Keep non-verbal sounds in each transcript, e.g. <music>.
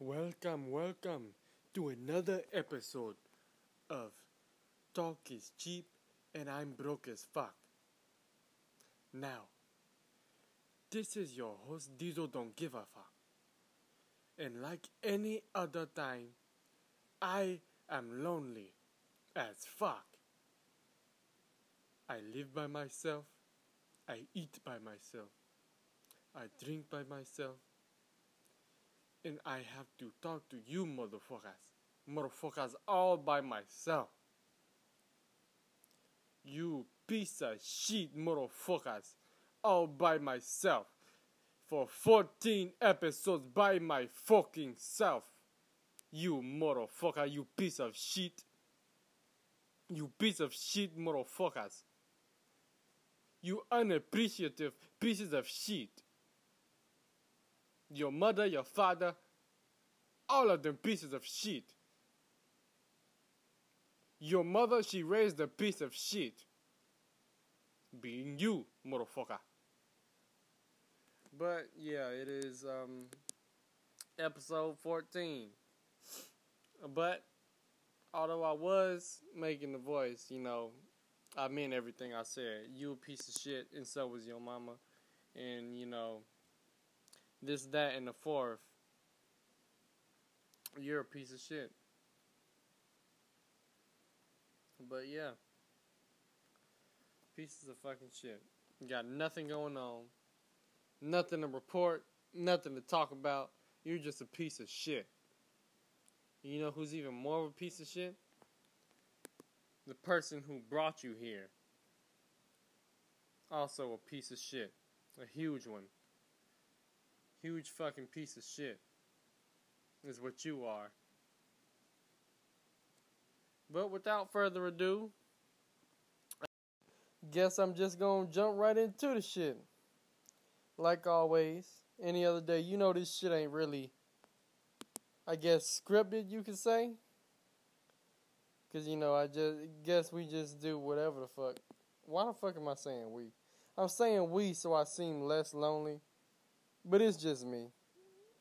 Welcome, welcome to another episode of Talk is Cheap and I'm Broke as Fuck. Now, this is your host Diesel Don't Give a Fuck. And like any other time, I am lonely as fuck. I live by myself, I eat by myself, I drink by myself, and I have to talk to you motherfuckers. Motherfuckers all by myself. You piece of shit motherfuckers all by myself. For 14 episodes by my fucking self. You motherfucker, you piece of shit. You piece of shit motherfuckers. You unappreciative pieces of shit your mother, your father, all of them pieces of shit. Your mother, she raised a piece of shit. Being you, motherfucker. But yeah, it is um episode 14. But although I was making the voice, you know, I meant everything I said. You a piece of shit, and so was your mama. And, you know, this, that, and the fourth, you're a piece of shit. But yeah, pieces of fucking shit. You got nothing going on, nothing to report, nothing to talk about. You're just a piece of shit. You know who's even more of a piece of shit? The person who brought you here. Also a piece of shit. A huge one huge fucking piece of shit is what you are. But without further ado, guess I'm just gonna jump right into the shit. Like always, any other day, you know this shit ain't really, I guess, scripted, you could say. Cause you know, I just guess we just do whatever the fuck. Why the fuck am I saying we? I'm saying we so I seem less lonely but it's just me.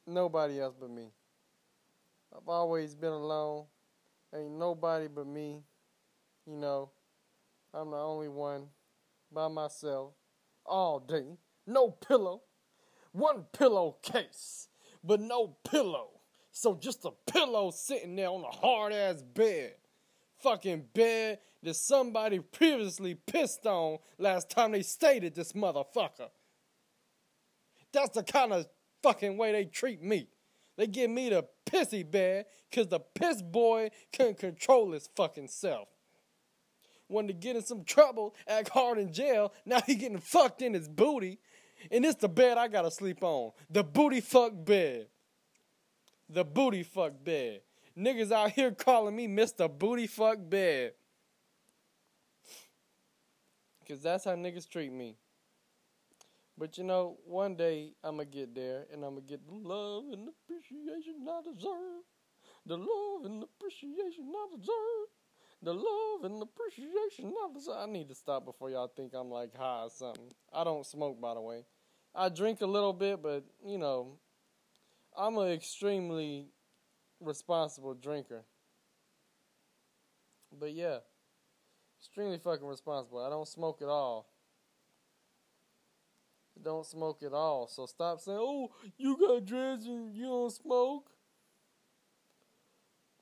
Nobody else but me. I've always been alone. Ain't nobody but me. You know, I'm the only one by myself all day. No pillow. One pillowcase, but no pillow. So just a pillow sitting there on a hard ass bed. Fucking bed that somebody previously pissed on last time they stayed at this motherfucker. That's the kind of fucking way they treat me. They give me the pissy bed because the piss boy couldn't control his fucking self. Wanted to get in some trouble, act hard in jail, now he getting fucked in his booty. And it's the bed I gotta sleep on. The booty fuck bed. The booty fuck bed. Niggas out here calling me Mr. Booty Fuck Bed. Cause that's how niggas treat me. But you know, one day I'm going to get there and I'm going to get the love and appreciation I deserve. The love and appreciation I deserve. The love and appreciation I deserve. I need to stop before y'all think I'm like high or something. I don't smoke, by the way. I drink a little bit, but you know, I'm an extremely responsible drinker. But yeah, extremely fucking responsible. I don't smoke at all don't smoke at all. So stop saying, "Oh, you got dreads and you don't smoke."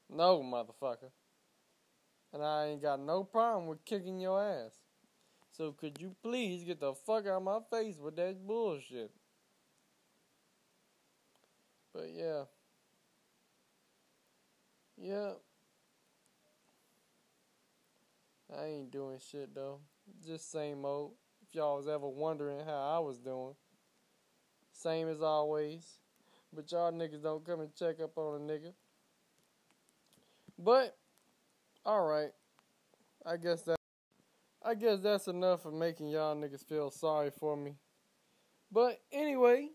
No, motherfucker. And I ain't got no problem with kicking your ass. So could you please get the fuck out of my face with that bullshit? But yeah. Yeah. I ain't doing shit though. Just same old y'all was ever wondering how I was doing. Same as always. But y'all niggas don't come and check up on a nigga. But alright. I guess that I guess that's enough of making y'all niggas feel sorry for me. But anyway,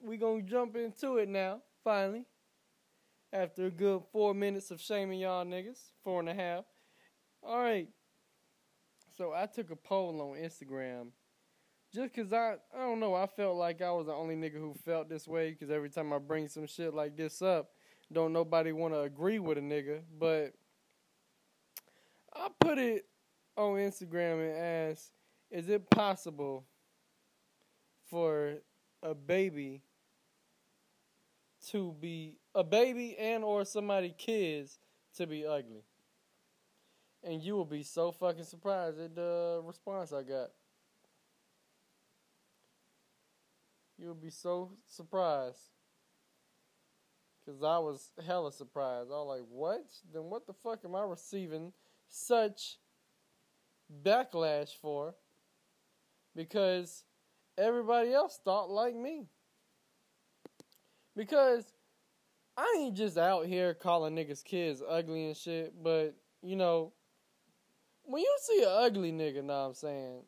we gonna jump into it now, finally. After a good four minutes of shaming y'all niggas, four and a half. Alright. So I took a poll on Instagram just cause I I don't know I felt like I was the only nigga who felt this way because every time I bring some shit like this up, don't nobody want to agree with a nigga, but I put it on Instagram and asked, is it possible for a baby to be a baby and or somebody kids to be ugly? And you will be so fucking surprised at the response I got. You'll be so surprised. Because I was hella surprised. I was like, what? Then what the fuck am I receiving such backlash for? Because everybody else thought like me. Because I ain't just out here calling niggas kids ugly and shit, but, you know, when you see an ugly nigga, know what I'm saying,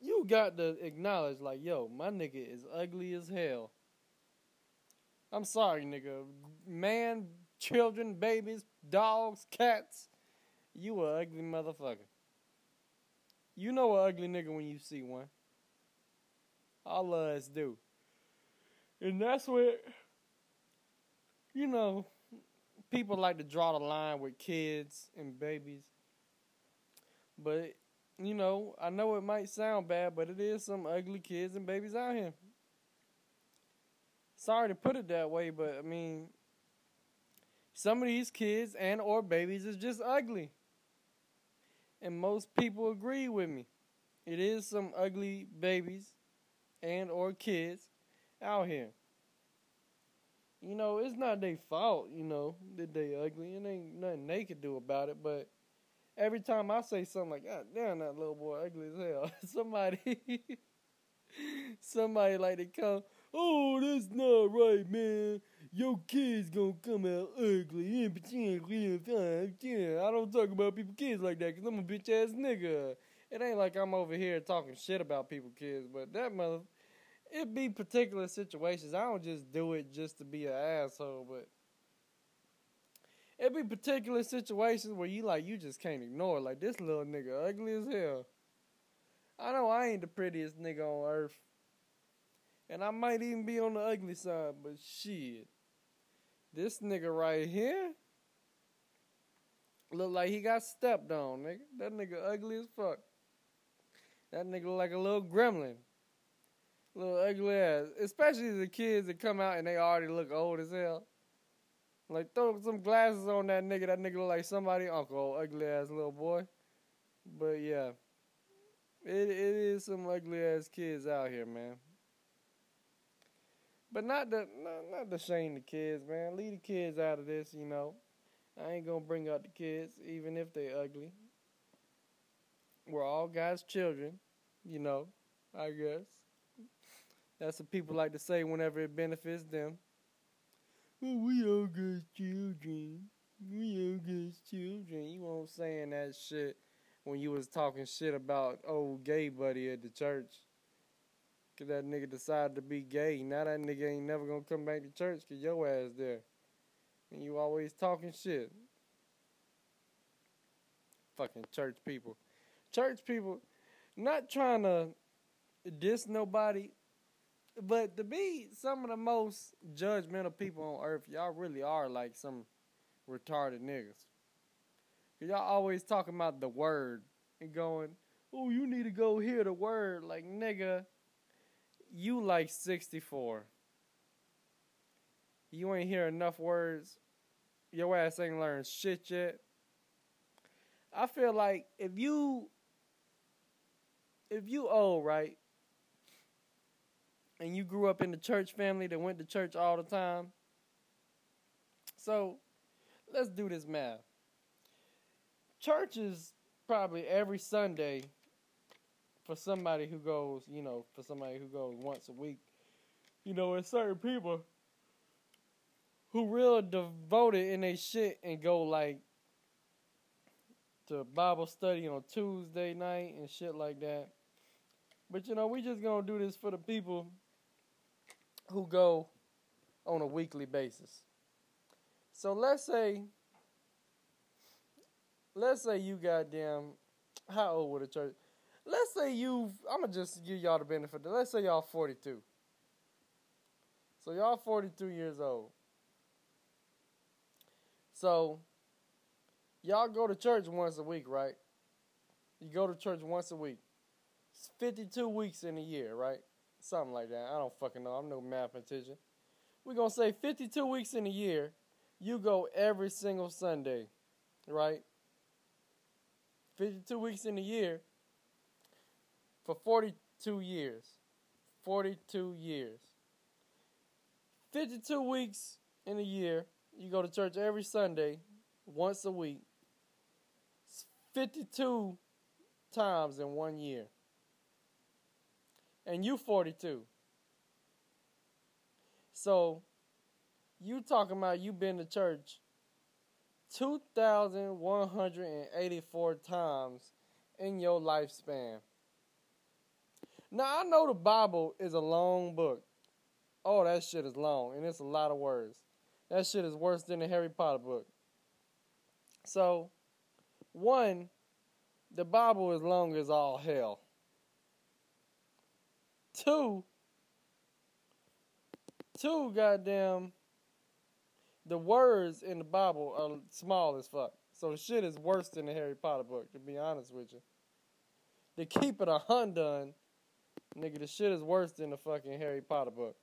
you got to acknowledge, like, yo, my nigga is ugly as hell. I'm sorry, nigga. Man, children, babies, dogs, cats, you a ugly motherfucker. You know an ugly nigga when you see one. All of us do. And that's what, you know, people like to draw the line with kids and babies. But, you know, I know it might sound bad, but it is some ugly kids and babies out here. Sorry to put it that way, but I mean, some of these kids and or babies is just ugly. And most people agree with me. It is some ugly babies and or kids out here. You know, it's not their fault, you know, that they ugly. It ain't nothing they could do about it, but every time I say something like, God damn, that little boy ugly as hell, <laughs> somebody, <laughs> somebody like to come, oh, that's not right, man. Your kid's gonna come out ugly. I don't talk about people kids like that because I'm a bitch ass nigga. It ain't like I'm over here talking shit about people kids, but that mother, it be particular situations. I don't just do it just to be an asshole, but it be particular situations where you like you just can't ignore. Like this little nigga ugly as hell. I know I ain't the prettiest nigga on earth. And I might even be on the ugly side, but shit. This nigga right here look like he got stepped on, nigga. That nigga ugly as fuck. That nigga look like a little gremlin. Little ugly ass. Especially the kids that come out and they already look old as hell. Like throw some glasses on that nigga. That nigga look like somebody uncle, ugly ass little boy. But yeah, it it is some ugly ass kids out here, man. But not the not, not to shame the kids, man. Leave the kids out of this, you know. I ain't gonna bring up the kids, even if they ugly. We're all God's children, you know. I guess that's what people like to say whenever it benefits them. Oh, we all God's children. We all God's children. You weren't saying that shit when you was talking shit about old gay buddy at the church. Cause that nigga decided to be gay. Now that nigga ain't never gonna come back to church cause your ass there. And you always talking shit. Fucking church people. Church people, not trying to diss nobody, but to be some of the most judgmental people on earth, y'all really are like some retarded niggas. Cause y'all always talking about the word and going, oh, you need to go hear the word. Like, nigga, you like 64. You ain't hear enough words. Your ass ain't learned shit yet. I feel like if you if you old, right? And you grew up in the church family that went to church all the time. So, let's do this math. Church is probably every Sunday for somebody who goes, you know, for somebody who goes once a week, you know, and certain people who real devoted in their shit and go like to Bible study on Tuesday night and shit like that. But you know, we just gonna do this for the people who go on a weekly basis. So let's say let's say you goddamn how old would a church let's say you I'm gonna just give y'all the benefit. Let's say y'all 42. So y'all 42 years old. So, y'all go to church once a week, right? You go to church once a week. It's 52 weeks in a year, right? Something like that. I don't fucking know. I'm no mathematician. We're going to say 52 weeks in a year. You go every single Sunday, right? 52 weeks in a year for 42 years. 42 years. 52 weeks in a year. You go to church every Sunday, once a week. It's 52 times in one year. And you 42. So, you talking about you been to church 2,184 times in your lifespan. Now, I know the Bible is a long book. Oh, that shit is long, and it's a lot of words. That shit is worse than the Harry Potter book. So, one, the Bible is long as all hell. Two, two, goddamn, the words in the Bible are small as fuck. So the shit is worse than the Harry Potter book, to be honest with you. To keep it a hundred, nigga, the shit is worse than the fucking Harry Potter book.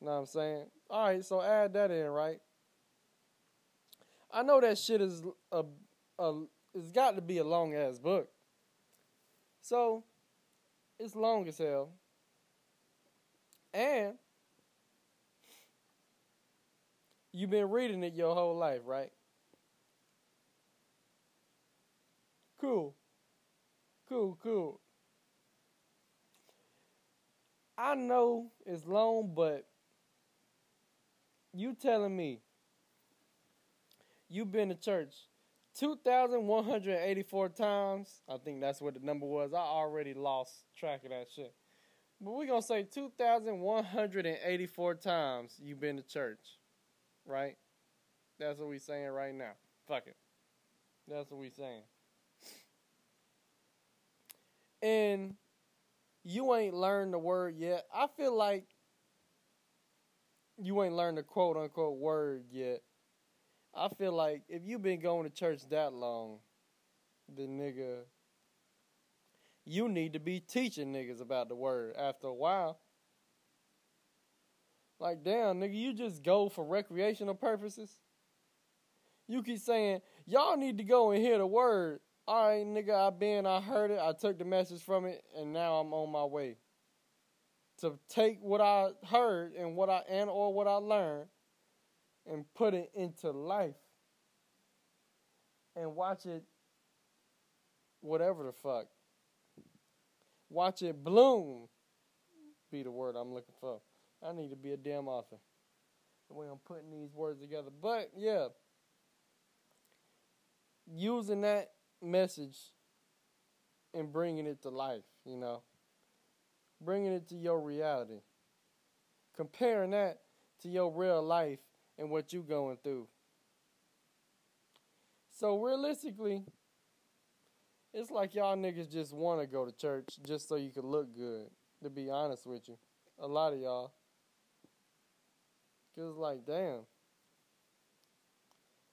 Know what I'm saying? Alright, so add that in, right? I know that shit is a, a it's got to be a long ass book. So it's long as hell. And you've been reading it your whole life, right? Cool. Cool, cool. I know it's long, but you telling me you've been to church 2,184 times. I think that's what the number was. I already lost track of that shit. But we're going to say 2,184 times you've been to church. Right? That's what we saying right now. Fuck it. That's what we saying. And you ain't learned the word yet. I feel like you ain't learned the quote unquote word yet. I feel like if you've been going to church that long, then nigga, you need to be teaching niggas about the word after a while. Like, damn, nigga, you just go for recreational purposes? You keep saying, y'all need to go and hear the word. All right, nigga, I been, I heard it, I took the message from it, and now I'm on my way. To take what I heard and what I and or what I learned and put it into life and watch it whatever the fuck. Watch it bloom be the word I'm looking for. I need to be a damn author. The way I'm putting these words together. But yeah. Using that message and bringing it to life, you know. Bringing it to your reality. Comparing that to your real life and what you going through. So realistically, it's like y'all niggas just want to go to church just so you can look good. To be honest with you, a lot of y'all. Cause like, damn,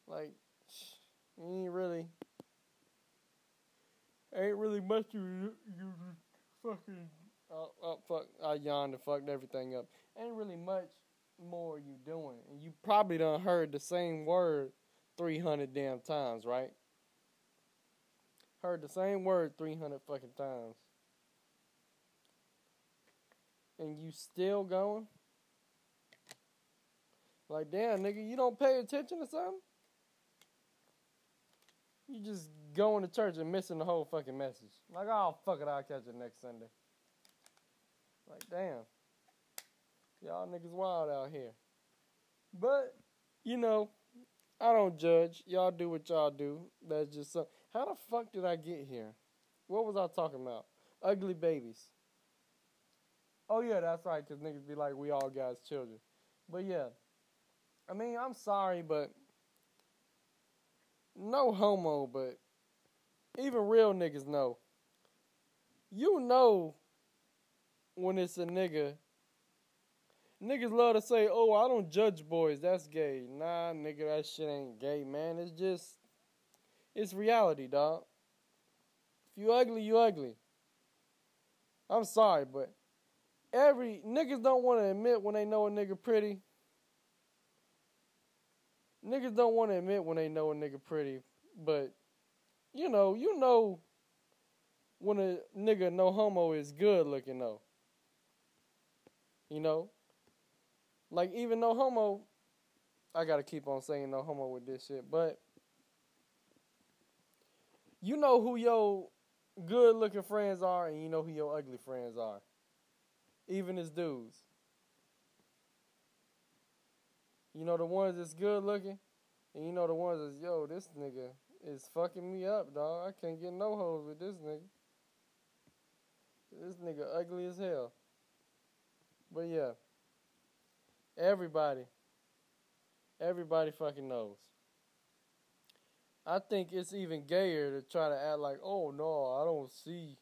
like, <sniffs> you ain't really, ain't really much you you fucking. Oh, oh fuck! I yawned and fucked everything up. Ain't really much more you doing? And you probably done heard the same word 300 damn times, right? Heard the same word 300 fucking times. And you still going? Like, damn, nigga, you don't pay attention to something? You just going to church and missing the whole fucking message. Like, oh, fuck it, I'll catch it next Sunday. Like, damn. Y'all niggas wild out here. But, you know, I don't judge. Y'all do what y'all do. That's just so. How the fuck did I get here? What was I talking about? Ugly babies. Oh, yeah, that's right, because niggas be like, we all got children. But yeah. I mean, I'm sorry, but. No homo, but. Even real niggas know. You know when it's a nigga Niggas love to say, "Oh, I don't judge boys. That's gay." Nah, nigga, that shit ain't gay, man. It's just, it's reality, dog. If you ugly, you ugly. I'm sorry, but every niggas don't want to admit when they know a nigga pretty. Niggas don't want to admit when they know a nigga pretty, but you know, you know when a nigga no homo is good looking though. You know? Like even no homo, I gotta keep on saying no homo with this shit, but you know who your good looking friends are and you know who your ugly friends are. Even as dudes. You know the ones that's good looking, and you know the ones that's yo, this nigga is fucking me up, dog. I can't get no hoes with this nigga. This nigga ugly as hell. But yeah. Everybody. Everybody fucking knows. I think it's even gayer to try to act like, oh no, I don't see,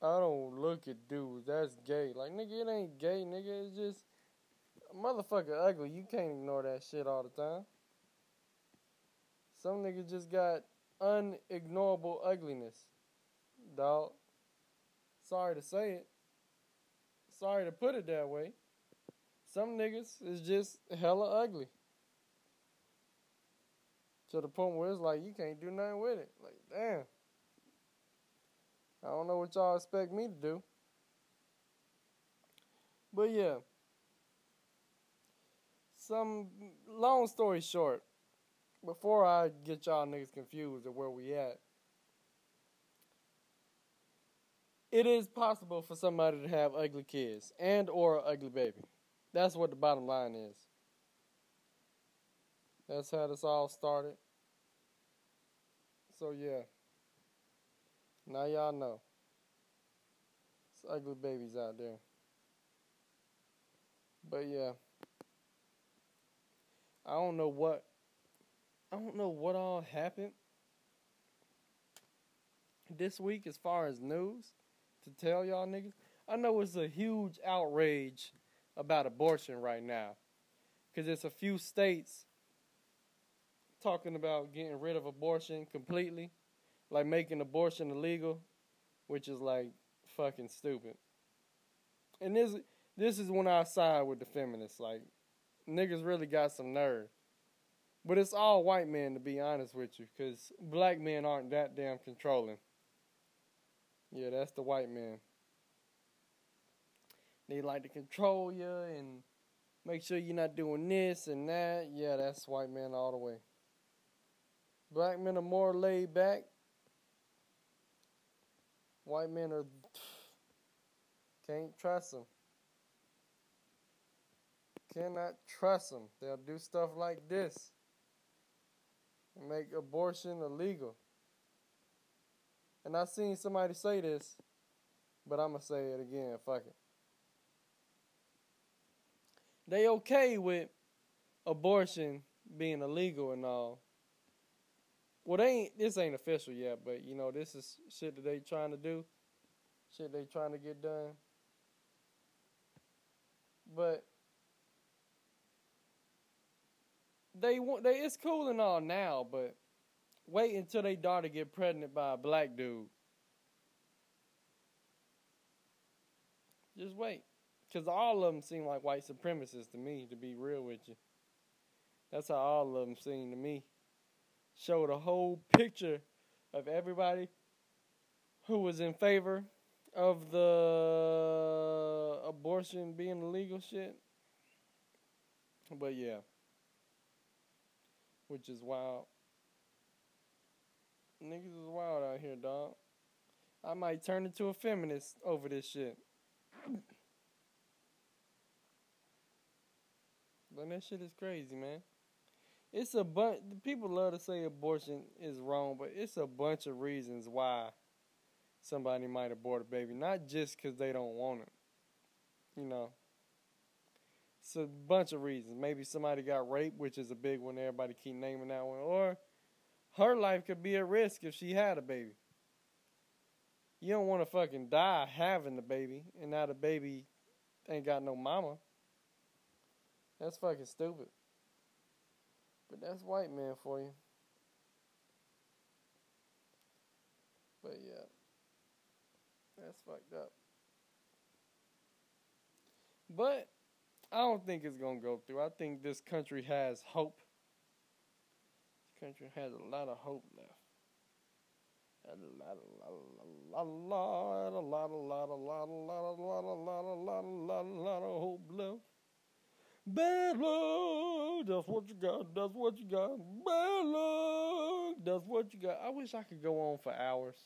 I don't look at dudes. That's gay. Like nigga, it ain't gay, nigga. It's just motherfucker ugly. You can't ignore that shit all the time. Some niggas just got unignorable ugliness, dog. Sorry to say it. Sorry to put it that way. Some niggas is just hella ugly. To the point where it's like you can't do nothing with it. Like, damn. I don't know what y'all expect me to do. But yeah. Some long story short, before I get y'all niggas confused of where we at, it is possible for somebody to have ugly kids and or ugly baby. That's what the bottom line is. That's how this all started. So yeah. Now y'all know. It's ugly babies out there. But yeah. I don't know what I don't know what all happened this week as far as news to tell y'all niggas. I know it's a huge outrage about abortion right now. Cause it's a few states talking about getting rid of abortion completely, like making abortion illegal, which is like fucking stupid. And this this is when I side with the feminists. Like niggas really got some nerve. But it's all white men to be honest with you, because black men aren't that damn controlling. Yeah, that's the white men. They like to control you and make sure you're not doing this and that. Yeah, that's white men all the way. Black men are more laid back. White men are <sighs> can't trust them. Cannot trust them. They'll do stuff like this make abortion illegal. And I seen somebody say this, but I'm gonna say it again. Fuck it. They okay with abortion being illegal and all, well, they ain't. This ain't official yet, but you know, this is shit that they trying to do, shit they trying to get done. But they want they. It's cool and all now, but wait until they daughter get pregnant by a black dude. Just wait, cause all of them seem like white supremacists to me. To be real with you, that's how all of them seem to me showed a whole picture of everybody who was in favor of the abortion being illegal shit. But yeah. Which is wild. Niggas is wild out here, dog. I might turn into a feminist over this shit. But that shit is crazy, man it's a bunch. People love to say abortion is wrong, but it's a bunch of reasons why somebody might abort a baby. Not just because they don't want it. You know, it's a bunch of reasons. Maybe somebody got raped, which is a big one. Everybody keep naming that one, or her life could be at risk if she had a baby. You don't want to fucking die having the baby, and now the baby ain't got no mama. That's fucking stupid. But that's white man for you. But yeah. That's fucked up. But I don't think it's gonna go through. I think this country has hope. This country has a lot of hope left. A lot, a lot, a lot, a lot, a lot, a lot, a lot, a lot, a lot, a lot, a lot, a lot of hope left. Bad luck, that's what you got. That's what you got. Bad luck, that's what you got. I wish I could go on for hours,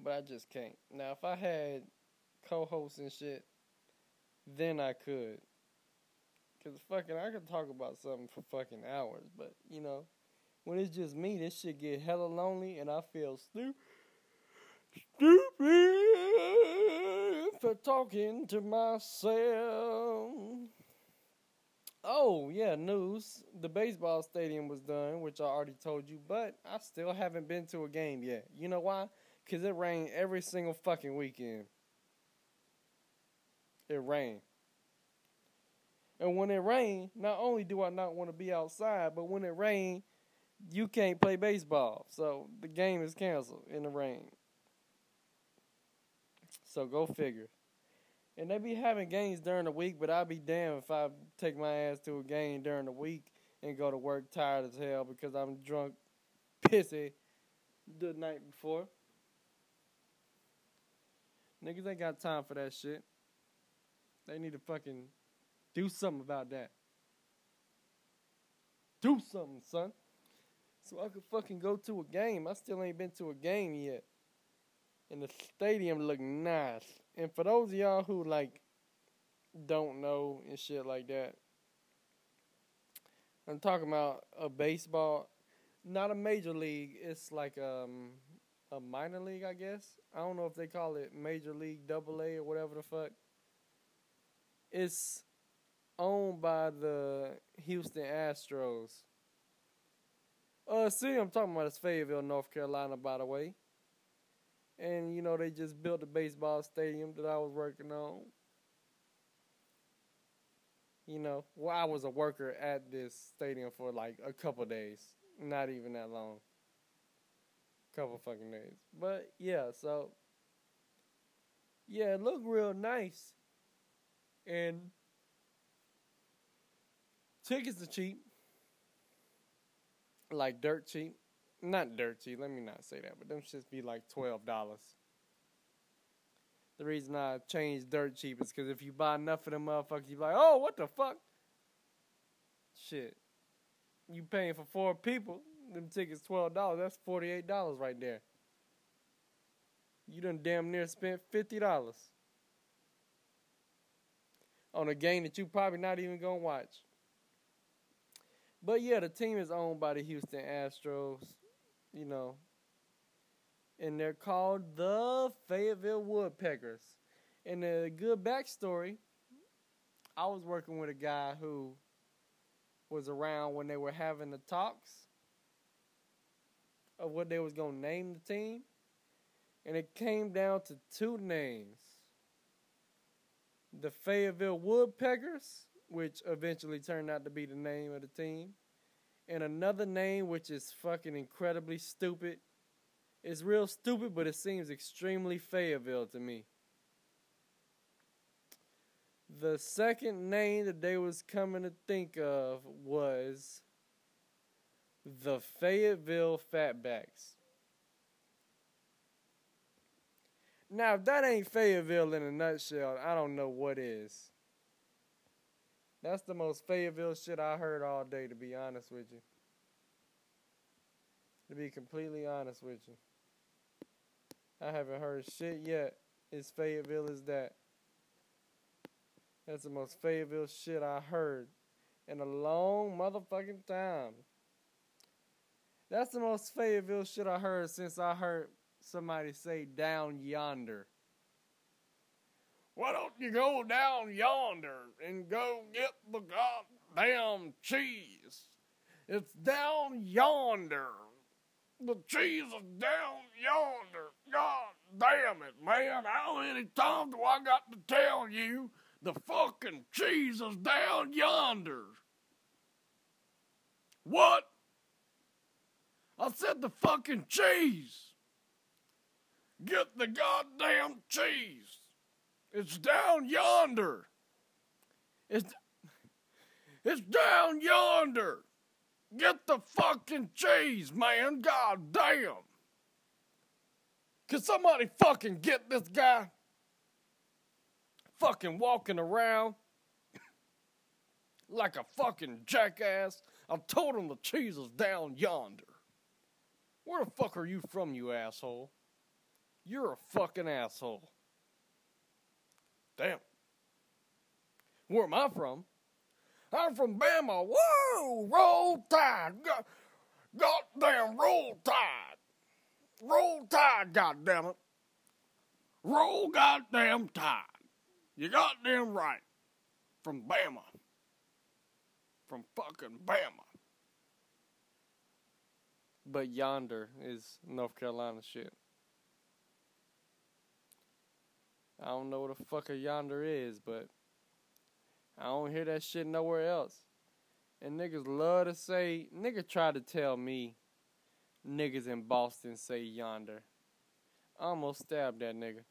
but I just can't. Now, if I had co-hosts and shit, then I could. Cause fucking, I could talk about something for fucking hours, but you know, when it's just me, this shit get hella lonely, and I feel stupid, stupid for talking to myself. Oh, yeah, news. The baseball stadium was done, which I already told you, but I still haven't been to a game yet. You know why? Because it rained every single fucking weekend. It rained. And when it rained, not only do I not want to be outside, but when it rained, you can't play baseball. So the game is canceled in the rain. So go figure. And they be having games during the week, but I'd be damned if I take my ass to a game during the week and go to work tired as hell because I'm drunk, pissy the night before. Niggas ain't got time for that shit. They need to fucking do something about that. Do something, son. So I could fucking go to a game. I still ain't been to a game yet. And the stadium look nice. And for those of y'all who like don't know and shit like that, I'm talking about a baseball, not a major league. It's like um a minor league, I guess. I don't know if they call it major league double A or whatever the fuck. It's owned by the Houston Astros. Uh, see, I'm talking about is Fayetteville, North Carolina, by the way. And you know they just built a baseball stadium that I was working on. You know, well, I was a worker at this stadium for like a couple days, not even that long. Couple fucking days, but yeah. So yeah, it looked real nice, and tickets are cheap, like dirt cheap not dirt cheap. Let me not say that, but them shits be like twelve dollars. The reason I changed dirt cheap is because if you buy enough of them motherfuckers, you be like, oh, what the fuck? Shit, you paying for four people? Them tickets twelve dollars. That's forty eight dollars right there. You done damn near spent fifty dollars on a game that you probably not even gonna watch. But yeah, the team is owned by the Houston Astros you know. And they're called the Fayetteville Woodpeckers. And a good backstory I was working with a guy who was around when they were having the talks of what they was going to name the team. And it came down to two names. The Fayetteville Woodpeckers, which eventually turned out to be the name of the team and another name which is fucking incredibly stupid. It's real stupid, but it seems extremely Fayetteville to me. The second name that they was coming to think of was the Fayetteville Fatbacks. Now, if that ain't Fayetteville in a nutshell, I don't know what is. That's the most Fayetteville shit I heard all day, to be honest with you. To be completely honest with you. I haven't heard shit yet as Fayetteville as that. That's the most Fayetteville shit I heard in a long motherfucking time. That's the most Fayetteville shit I heard since I heard somebody say down yonder. Why don't you go down yonder and go get the goddamn cheese? It's down yonder. The cheese is down yonder. God damn it, man. How many times do I got to tell you The fucking cheese is down yonder. What? I said the fucking cheese. Get the goddamn cheese. It's down yonder. It's it's down yonder. Get the fucking cheese, man. God damn. Can somebody fucking get this guy? Fucking walking around like a fucking jackass. I told him the cheese is down yonder. Where the fuck are you from, you asshole? You're a fucking asshole. Damn. Where am I from? I'm from Bama. Whoa! Roll Tide. God, goddamn Roll Tide. Roll Tide, goddamn it. Roll goddamn Tide. You goddamn right. From Bama. From fucking Bama. But yonder is North Carolina shit. I don't know what the fuck a yonder is, but I don't hear that shit nowhere else. And niggas love to say, nigga try to tell me niggas in Boston say yonder. I almost stabbed that nigga.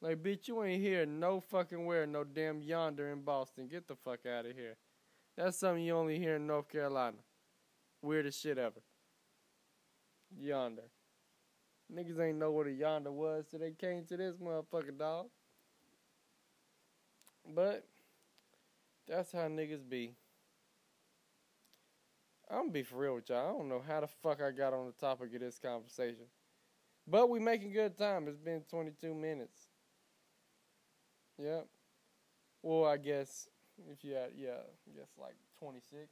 Like, bitch, you ain't hear no fucking where no damn yonder in Boston. Get the fuck out of here. That's something you only hear in North Carolina. Weirdest shit ever. Yonder. Niggas ain't know what a yonder was till they came to this motherfucker, dog. But that's how niggas be. I'm gonna be for real with y'all. I don't know how the fuck I got on the topic of this conversation. But we making good time. It's been 22 minutes. Yep. Well, I guess if you had, yeah, I guess like 26.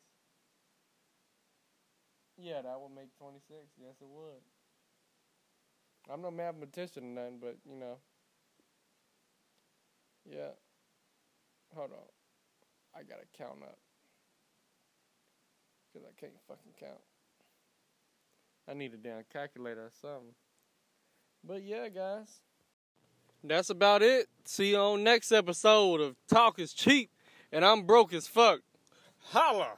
Yeah, that would make 26. Yes, it would. I'm no mathematician or nothing, but you know. Yeah. Hold on. I gotta count up. Because I can't fucking count. I need a damn calculator or something. But yeah, guys. That's about it. See you on next episode of Talk is Cheap and I'm broke as fuck. Holla!